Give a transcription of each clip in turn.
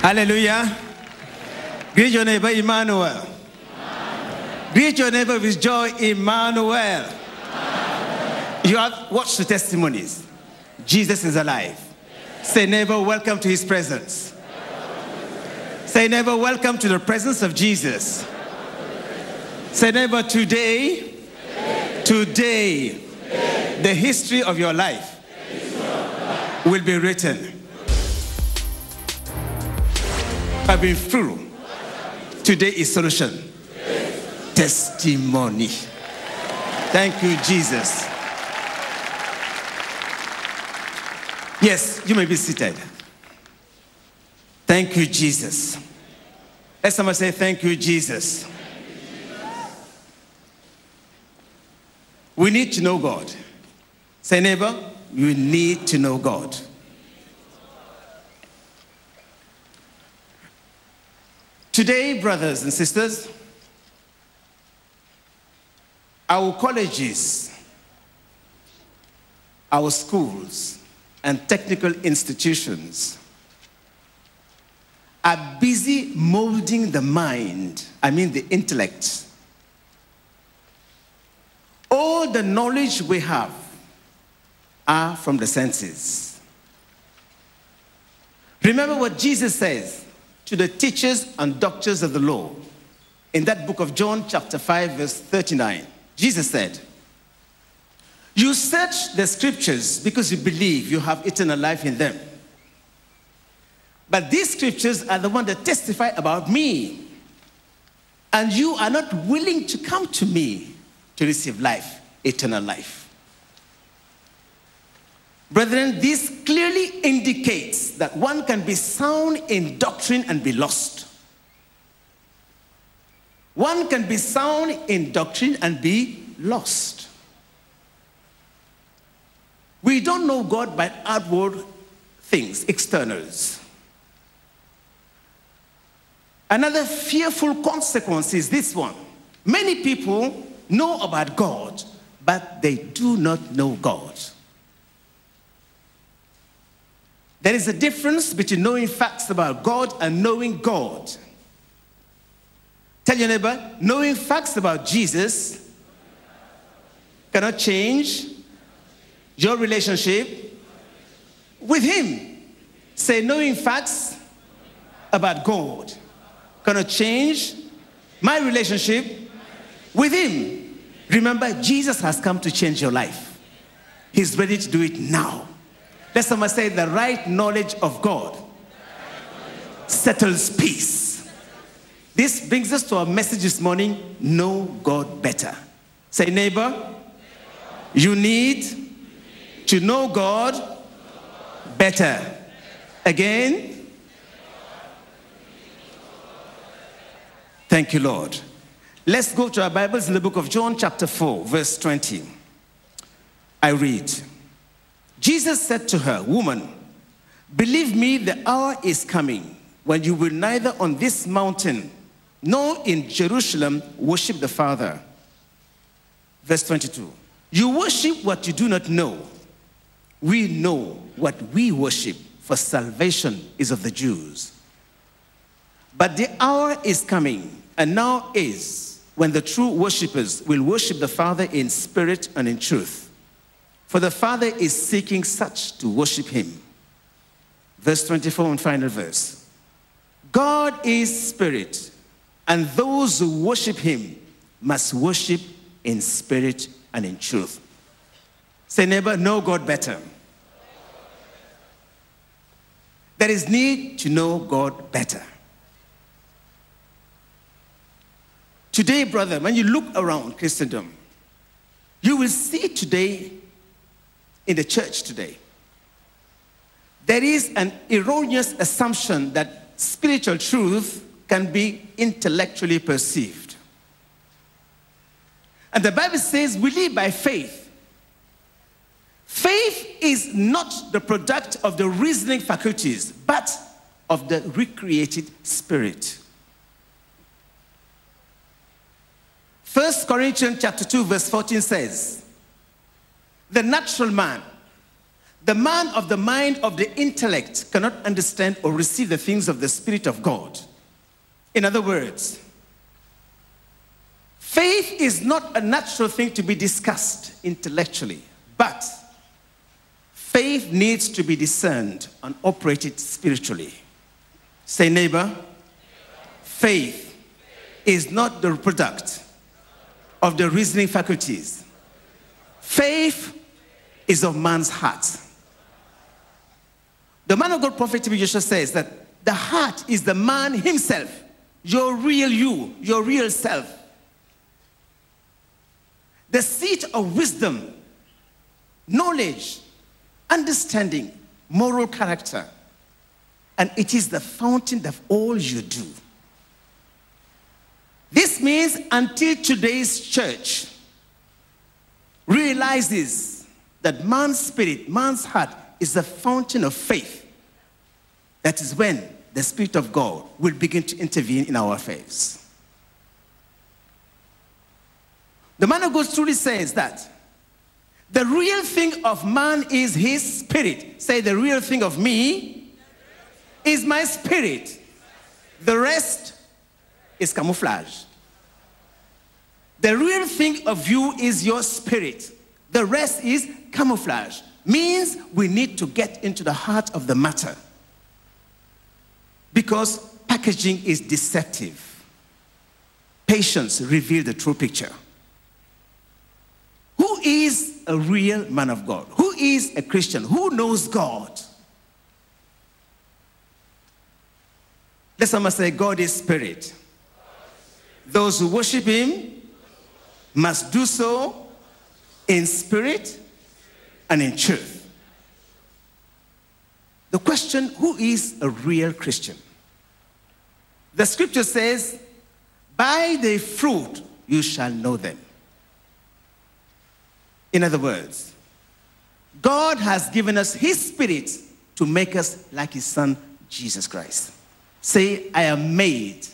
Hallelujah. Greet your neighbor, Emmanuel. Greet your neighbor with joy, Emmanuel. You have watched the testimonies. Jesus is alive. Say, neighbor, welcome to his presence. Say, neighbor, welcome to the presence of Jesus. Say, neighbor, today, today, the history of your life will be written. I've been through. Today is solution. Testimony. Thank you, Jesus. Yes, you may be seated. Thank you, Jesus. Let someone say, Thank you, Jesus. We need to know God. Say, neighbor, you need to know God. Today, brothers and sisters, our colleges, our schools, and technical institutions are busy molding the mind, I mean the intellect. All the knowledge we have are from the senses. Remember what Jesus says to the teachers and doctors of the law in that book of John, chapter 5, verse 39. Jesus said, You search the scriptures because you believe you have eternal life in them. But these scriptures are the ones that testify about me. And you are not willing to come to me to receive life, eternal life. Brethren, this clearly indicates that one can be sound in doctrine and be lost. One can be sound in doctrine and be lost. We don't know God by outward things, externals. Another fearful consequence is this one. Many people know about God, but they do not know God. There is a difference between knowing facts about God and knowing God. Tell your neighbor, knowing facts about Jesus cannot change your relationship with Him. Say, knowing facts about God cannot change my relationship with Him. Remember, Jesus has come to change your life. He's ready to do it now. Let someone say, the right knowledge of God settles peace. This brings us to our message this morning know God better. Say, neighbor, you need to know God better. Again, thank you, Lord. Let's go to our Bibles in the book of John, chapter 4, verse 20. I read. Jesus said to her, Woman, believe me, the hour is coming when you will neither on this mountain nor in Jerusalem worship the Father. Verse 22 You worship what you do not know. We know what we worship, for salvation is of the Jews. But the hour is coming, and now is, when the true worshippers will worship the Father in spirit and in truth. For the Father is seeking such to worship him. Verse 24 and final verse. God is spirit, and those who worship him must worship in spirit and in truth. Say, neighbor, know God better. There is need to know God better. Today, brother, when you look around Christendom, you will see today in the church today. There is an erroneous assumption that spiritual truth can be intellectually perceived. And the Bible says we live by faith. Faith is not the product of the reasoning faculties, but of the recreated spirit. 1 Corinthians chapter 2 verse 14 says, the natural man The man of the mind of the intellect cannot understand or receive the things of the Spirit of God. In other words, faith is not a natural thing to be discussed intellectually, but faith needs to be discerned and operated spiritually. Say, neighbor, faith is not the product of the reasoning faculties. Faith is of man's heart. The man of God, Prophet T.B. Joshua says that the heart is the man himself, your real you, your real self. The seat of wisdom, knowledge, understanding, moral character. And it is the fountain of all you do. This means until today's church realizes that man's spirit, man's heart, is the fountain of faith that is when the Spirit of God will begin to intervene in our affairs. The man of God truly says that the real thing of man is his spirit. Say, the real thing of me is my spirit. The rest is camouflage. The real thing of you is your spirit. The rest is camouflage. Means we need to get into the heart of the matter because packaging is deceptive. Patience reveal the true picture. Who is a real man of God? Who is a Christian? Who knows God? Let someone say, God is spirit. Those who worship him must do so in spirit and in truth. The question who is a real Christian? The scripture says, By the fruit you shall know them. In other words, God has given us His Spirit to make us like His Son, Jesus Christ. Say, I am made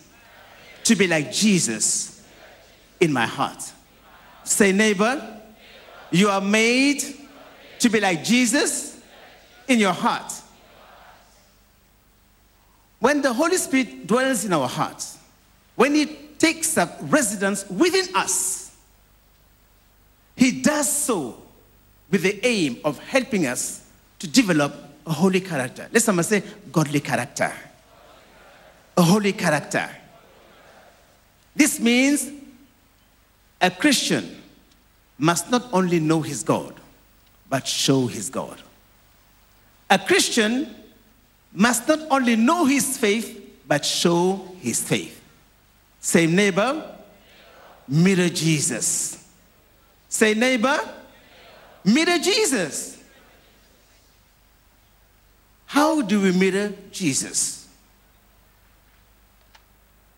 to be like Jesus in my heart. Say, neighbor, you are made to be like Jesus in your heart. When the Holy Spirit dwells in our hearts, when He takes up residence within us, He does so with the aim of helping us to develop a holy character. Let someone say, godly character. A holy character. This means a Christian must not only know his God, but show his God. A Christian must not only know his faith, but show his faith. Say, neighbor, mirror Jesus. Say, neighbor, mirror Jesus. How do we mirror Jesus?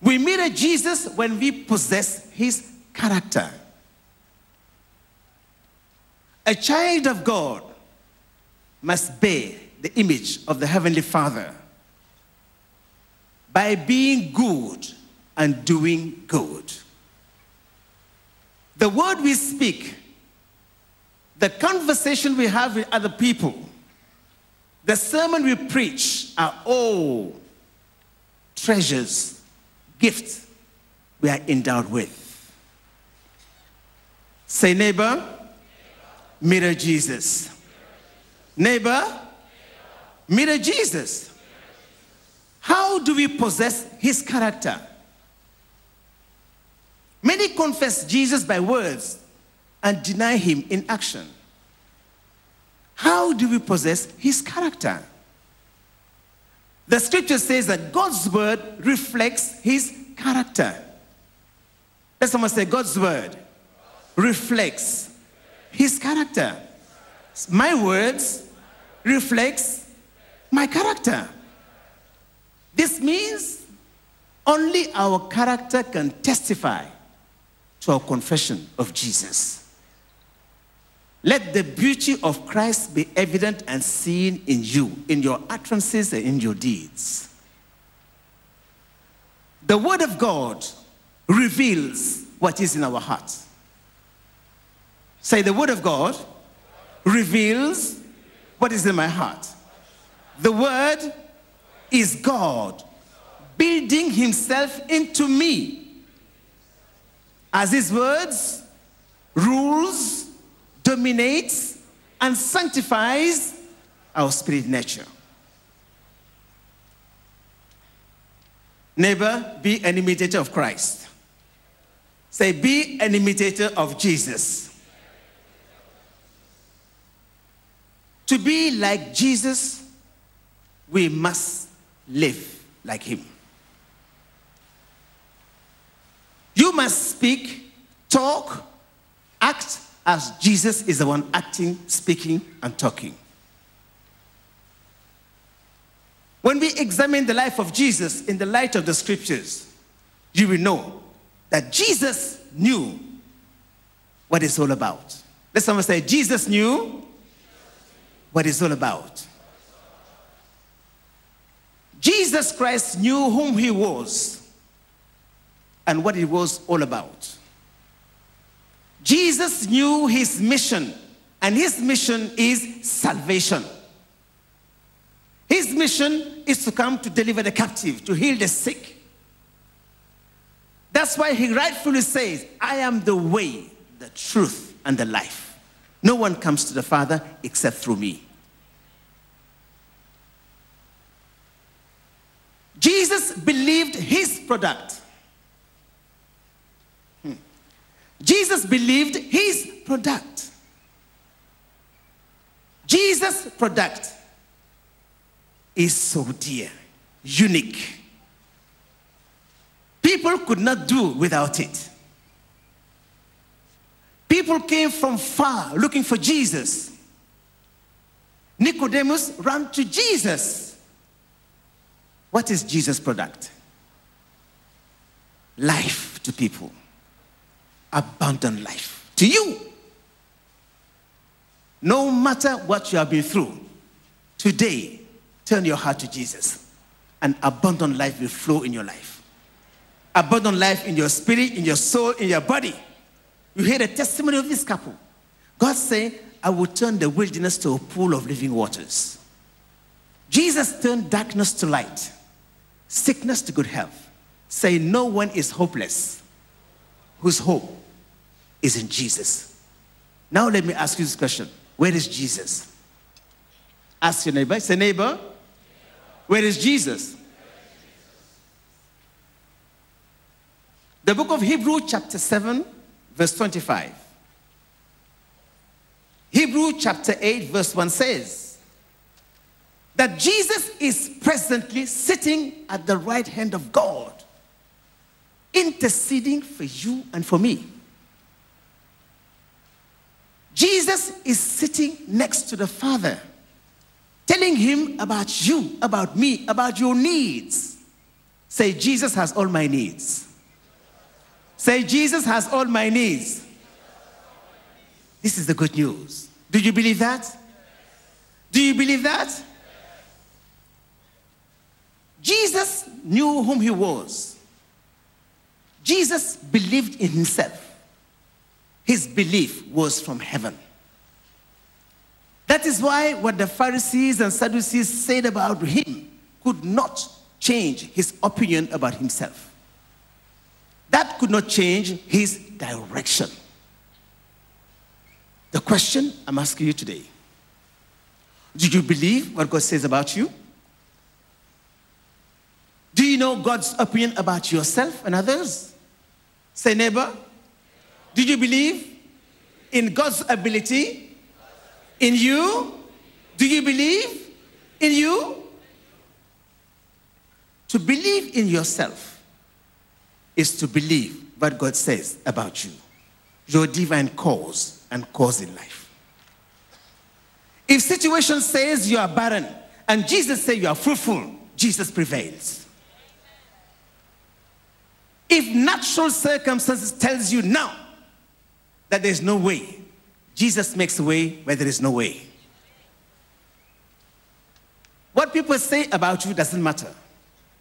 We mirror Jesus when we possess his character. A child of God must bear the image of the Heavenly Father by being good and doing good. The word we speak, the conversation we have with other people, the sermon we preach are all treasures, gifts we are endowed with. Say, neighbor, mirror Jesus. Neighbor, Mirror Jesus. How do we possess his character? Many confess Jesus by words and deny him in action. How do we possess his character? The scripture says that God's word reflects his character. Let someone say, God's word reflects his character. My words reflects my character. This means only our character can testify to our confession of Jesus. Let the beauty of Christ be evident and seen in you, in your utterances and in your deeds. The Word of God reveals what is in our hearts. Say, the Word of God reveals what is in my heart. The word is God building himself into me. As his words rules, dominates, and sanctifies our spirit nature. Neighbor, be an imitator of Christ. Say, be an imitator of Jesus. To be like Jesus, we must live like him. You must speak, talk, act as Jesus is the one acting, speaking, and talking. When we examine the life of Jesus in the light of the scriptures, you will know that Jesus knew what it's all about. Let someone say, Jesus knew what it's all about. Jesus Christ knew whom he was and what it was all about. Jesus knew his mission, and his mission is salvation. His mission is to come to deliver the captive, to heal the sick. That's why he rightfully says, I am the way, the truth, and the life. No one comes to the Father except through me. Jesus believed his product. Hmm. Jesus believed his product. Jesus' product is so dear, unique. People could not do without it. People came from far looking for Jesus. Nicodemus ran to Jesus. What is Jesus' product? Life to people, abundant life to you. No matter what you have been through, today, turn your heart to Jesus, and abundant life will flow in your life. Abundant life in your spirit, in your soul, in your body. You hear the testimony of this couple. God saying, I will turn the wilderness to a pool of living waters. Jesus turned darkness to light sickness to good health. Say, No one is hopeless whose hope is in Jesus. Now, let me ask you this question Where is Jesus? Ask your neighbor. Say, neighbor, where is Jesus? The book of Hebrew, chapter 7, verse 25. Hebrew chapter 8, verse 1 says, that Jesus is presently sitting at the right hand of God, interceding for you and for me. Jesus is sitting next to the Father, telling him about you, about me, about your needs. Say, Jesus has all my needs. Say, Jesus has all my needs. This is the good news. Do you believe that? Do you believe that? Jesus knew whom he was. Jesus believed in himself. His belief was from heaven. That is why what the Pharisees and Sadducees said about him could not change his opinion about himself. That could not change his direction. The question I'm asking you today do you believe what God says about you? Do you know God's opinion about yourself and others? Say, neighbor, do you believe in God's ability in you? Do you believe in you? To believe in yourself is to believe what God says about you, your divine cause and cause in life. If situation says you are barren and Jesus says you are fruitful, Jesus prevails. If natural circumstances tells you now that there's no way, Jesus makes a way where there is no way. What people say about you doesn't matter.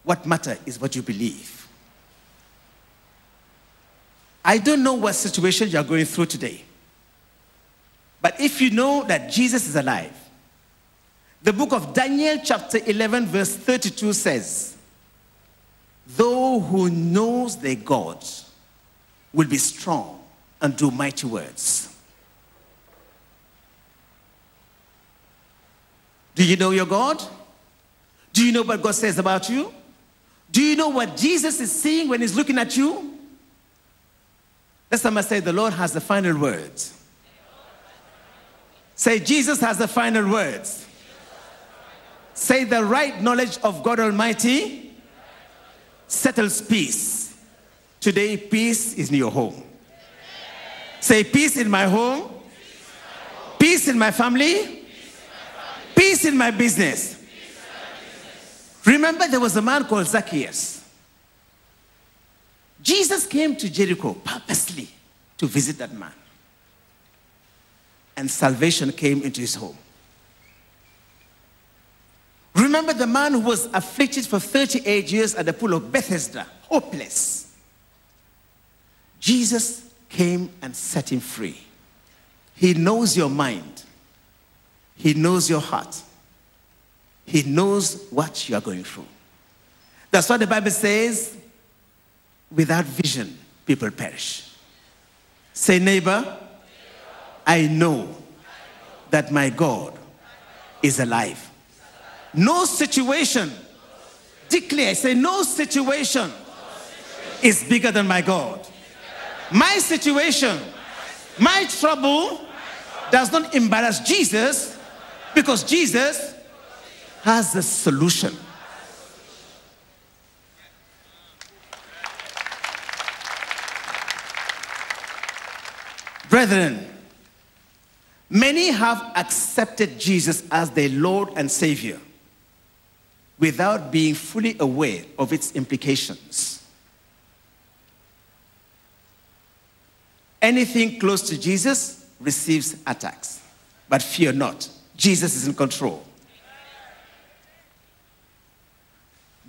What matters is what you believe. I don't know what situation you're going through today. But if you know that Jesus is alive, The book of Daniel, chapter 11, verse 32 says, Those who knows their God will be strong and do mighty words. Do you know your God? Do you know what God says about you? Do you know what Jesus is seeing when he's looking at you? Last time I say the Lord has the final words. Say, Jesus has the final words. Say, the right knowledge of God Almighty settles peace. Today, peace is in your home. Say, peace in my home, peace in my family, peace in my business. Remember, there was a man called Zacchaeus. Jesus came to Jericho purposely to visit that man. And salvation came into his home. Remember the man who was afflicted for 38 years at the pool of Bethesda, hopeless. Jesus came and set him free. He knows your mind, He knows your heart, He knows what you are going through. That's why the Bible says, without vision, people perish. Say, neighbor, I know that my God is alive. No situation, declare, say, no situation is bigger than my God. My situation, my trouble does not embarrass Jesus because Jesus has a solution. Brethren, many have accepted Jesus as their Lord and Savior without being fully aware of its implications. Anything close to Jesus receives attacks. But fear not, Jesus is in control.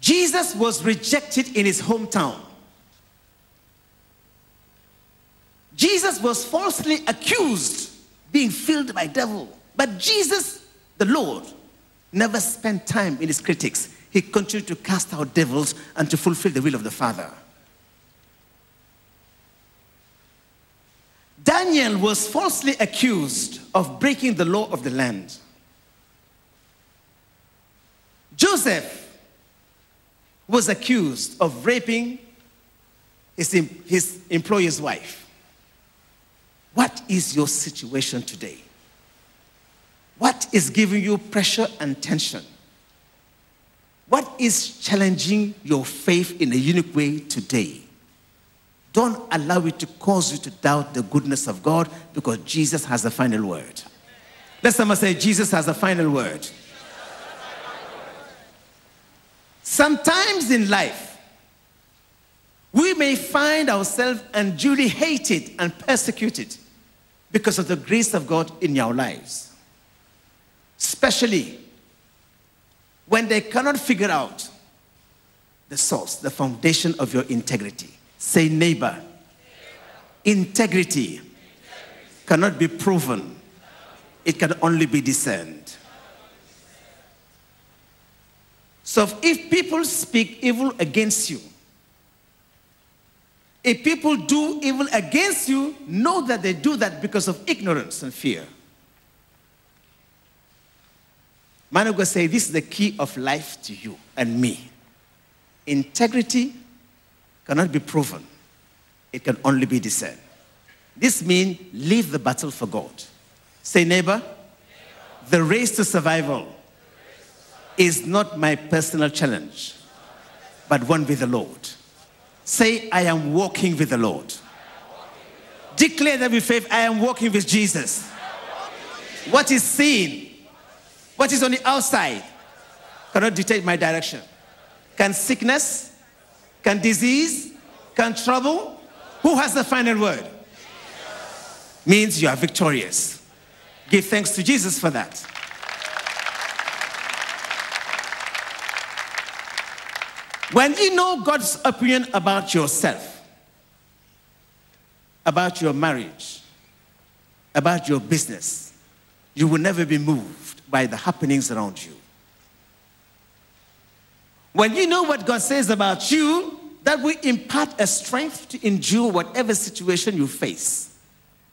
Jesus was rejected in his hometown. Jesus was falsely accused, being filled by devil. But Jesus, the Lord, never spent time in his critics. He continued to cast out devils and to fulfill the will of the Father. Daniel was falsely accused of breaking the law of the land. Joseph was accused of raping his, his employer's wife. What is your situation today? What is giving you pressure and tension? What is challenging your faith in a unique way today? Don't allow it to cause you to doubt the goodness of God because Jesus has the final word. Let someone say, Jesus has the final word. Sometimes in life, we may find ourselves unduly hated and persecuted because of the grace of God in our lives especially when they cannot figure out the source, the foundation of your integrity. Say, neighbor, integrity, cannot be proven, it can only be discerned. So if people speak evil against you, if people do evil against you, know that they do that because of ignorance and fear. Man of God say this is the key of life to you and me. Integrity cannot be proven. It can only be discerned. This means leave the battle for God. Say, neighbor, the race to survival is not my personal challenge, but one with the Lord. Say, I am walking with the Lord. Declare that with faith, I am walking with Jesus. What is seen what is on the outside cannot dictate my direction. Can sickness, can disease, can trouble? Who has the final word? Means you are victorious. Give thanks to Jesus for that. When you know God's opinion about yourself, about your marriage, about your business, you will never be moved by the happenings around you. When you know what God says about you, that will impart a strength to endure whatever situation you face.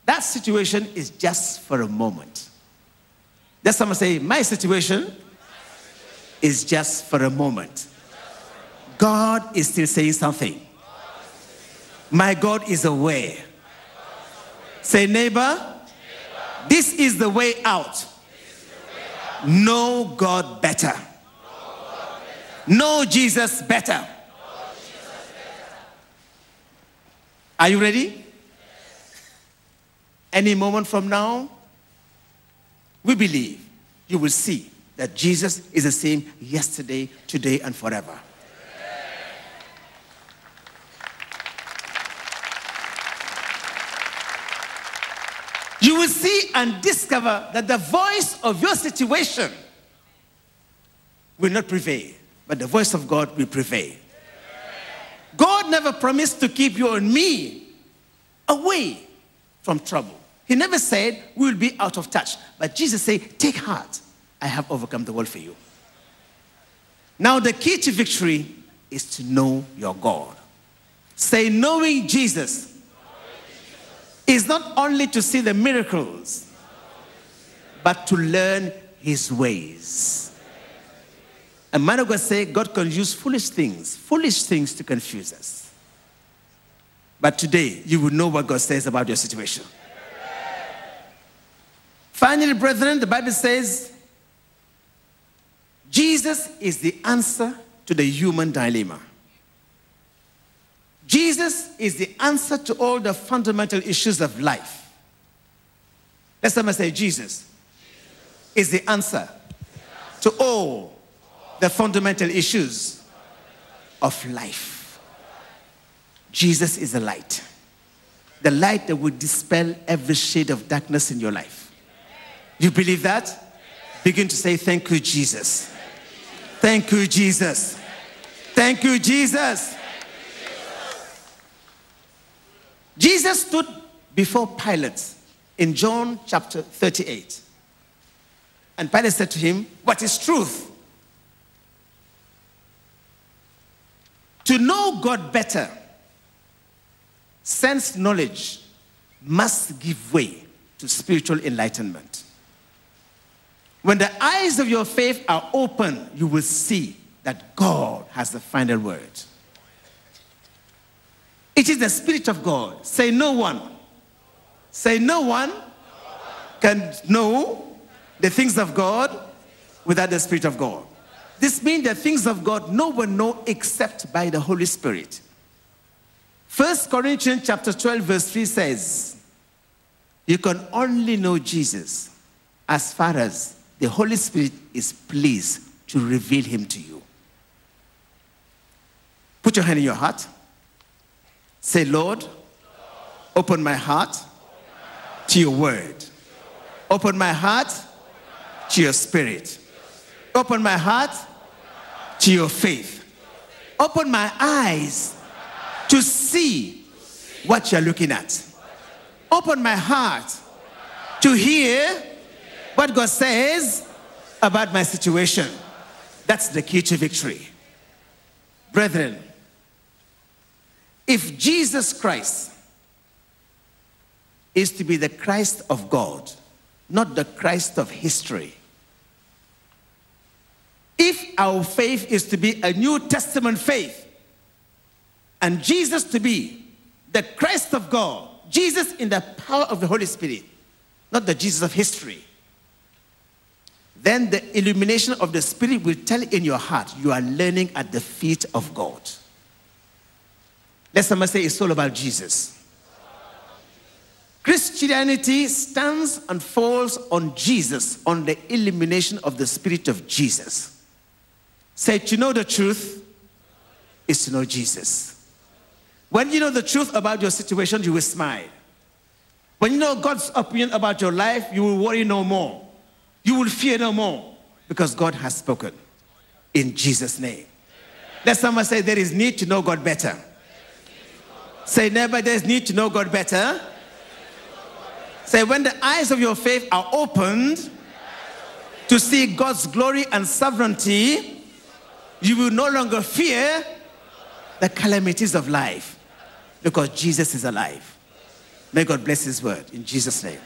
That situation is just for a moment. Let someone say, My situation is just for a moment. God is still saying something. My God is aware. Say, neighbor, this is the way out. Know God better. Know Jesus better. Are you ready? Any moment from now, we believe you will see that Jesus is the same yesterday, today, and forever. You will see and discover that the voice of your situation will not prevail, but the voice of God will prevail. God never promised to keep you and me away from trouble. He never said we will be out of touch. But Jesus said, Take heart, I have overcome the world for you. Now, the key to victory is to know your God. Say, knowing Jesus is not only to see the miracles, but to learn his ways. A man of God say God can use foolish things, foolish things to confuse us. But today, you will know what God says about your situation. Finally, brethren, the Bible says Jesus is the answer to the human dilemma. Jesus is the answer to all the fundamental issues of life. Let someone say, Jesus is the answer to all the fundamental issues of life. Jesus is the light, the light that will dispel every shade of darkness in your life. You believe that? Begin to say, Thank you, Jesus. Thank you, Jesus. Thank you, Jesus. Jesus stood before Pilate in John chapter 38. And Pilate said to him, What is truth? To know God better, sense knowledge must give way to spiritual enlightenment. When the eyes of your faith are open, you will see that God has the final word. It is the Spirit of God. Say, no one. Say, no one can know the things of God without the Spirit of God. This means the things of God no one know except by the Holy Spirit. First Corinthians chapter 12 verse 3 says, you can only know Jesus as far as the Holy Spirit is pleased to reveal him to you. Put your hand in your heart. Say, Lord, open my heart to your word. Open my heart to your spirit. Open my heart to your faith. Open my eyes to see what you're looking at. Open my heart to hear what God says about my situation. That's the key to victory. Brethren, if Jesus Christ is to be the Christ of God, not the Christ of history, if our faith is to be a New Testament faith, and Jesus to be the Christ of God, Jesus in the power of the Holy Spirit, not the Jesus of history, then the illumination of the Spirit will tell in your heart you are learning at the feet of God. Let somebody say it's all about Jesus. Christianity stands and falls on Jesus, on the illumination of the Spirit of Jesus. Say, to know the truth is to know Jesus. When you know the truth about your situation, you will smile. When you know God's opinion about your life, you will worry no more. You will fear no more because God has spoken in Jesus' name. Let someone say, There is need to know God better. Say, never there's need to know God better. Say, when the eyes of your faith are opened to see God's glory and sovereignty, you will no longer fear the calamities of life because Jesus is alive. May God bless His word in Jesus' name.